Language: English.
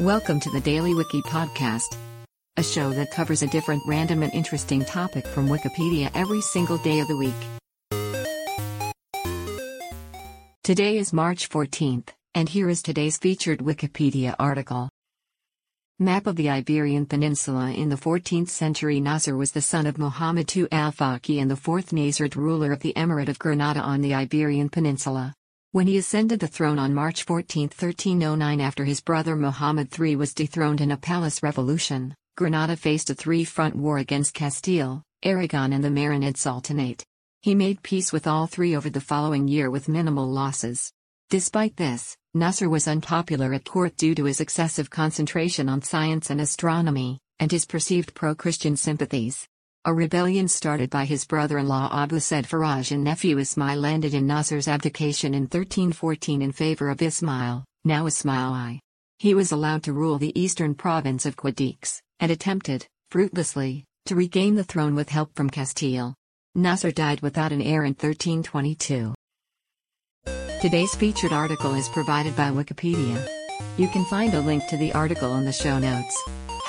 Welcome to the Daily Wiki Podcast, a show that covers a different random and interesting topic from Wikipedia every single day of the week. Today is March 14th, and here is today's featured Wikipedia article. Map of the Iberian Peninsula In the 14th century, Nasr was the son of Muhammad II al Faqih and the fourth Nasrid ruler of the Emirate of Granada on the Iberian Peninsula. When he ascended the throne on March 14, 1309, after his brother Muhammad III was dethroned in a palace revolution, Granada faced a three front war against Castile, Aragon, and the Marinid Sultanate. He made peace with all three over the following year with minimal losses. Despite this, Nasr was unpopular at court due to his excessive concentration on science and astronomy, and his perceived pro Christian sympathies. A rebellion started by his brother-in-law Abu Said Faraj and nephew Ismail landed in Nasr's abdication in 1314 in favor of Ismail, now Ismail I. He was allowed to rule the eastern province of Guadix, and attempted, fruitlessly, to regain the throne with help from Castile. Nasr died without an heir in 1322. Today's featured article is provided by Wikipedia. You can find a link to the article in the show notes.